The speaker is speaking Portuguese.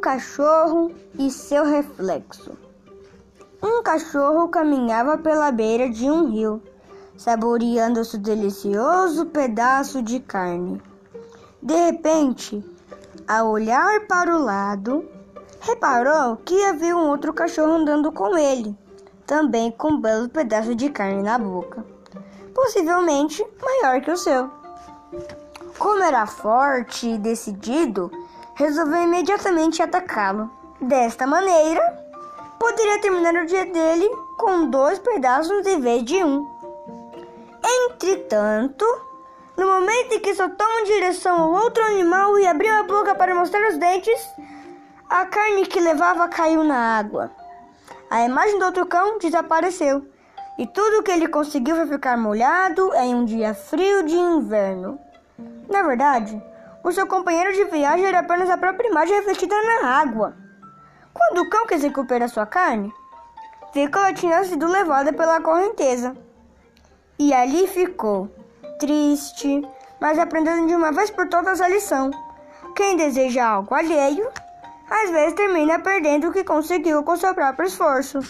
Cachorro e seu reflexo. Um cachorro caminhava pela beira de um rio, saboreando seu delicioso pedaço de carne. De repente, ao olhar para o lado, reparou que havia um outro cachorro andando com ele, também com um belo pedaço de carne na boca, possivelmente maior que o seu. Como era forte e decidido, resolveu imediatamente atacá-lo. Desta maneira, poderia terminar o dia dele com dois pedaços em vez de um. Entretanto, no momento em que soltou em direção ao outro animal e abriu a boca para mostrar os dentes, a carne que levava caiu na água. A imagem do outro cão desapareceu e tudo o que ele conseguiu foi ficar molhado em um dia frio de inverno. Na verdade, o seu companheiro de viagem era apenas a própria imagem refletida na água. Quando o cão quis recuperar sua carne, viu que ela tinha sido levada pela correnteza. E ali ficou, triste, mas aprendendo de uma vez por todas a lição. Quem deseja algo alheio, às vezes termina perdendo o que conseguiu com seu próprio esforço.